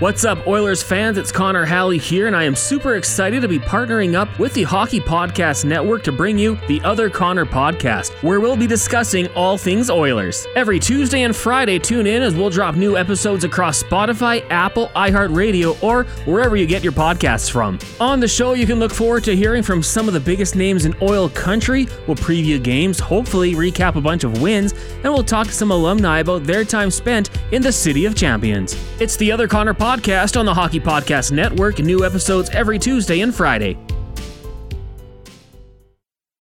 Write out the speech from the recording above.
What's up, Oilers fans? It's Connor Halley here, and I am super excited to be partnering up with the Hockey Podcast Network to bring you the Other Connor podcast, where we'll be discussing all things Oilers. Every Tuesday and Friday, tune in as we'll drop new episodes across Spotify, Apple, iHeartRadio, or wherever you get your podcasts from. On the show, you can look forward to hearing from some of the biggest names in oil country. We'll preview games, hopefully recap a bunch of wins, and we'll talk to some alumni about their time spent in the City of Champions. It's the Other Connor podcast on the Hockey Podcast Network, new episodes every Tuesday and Friday.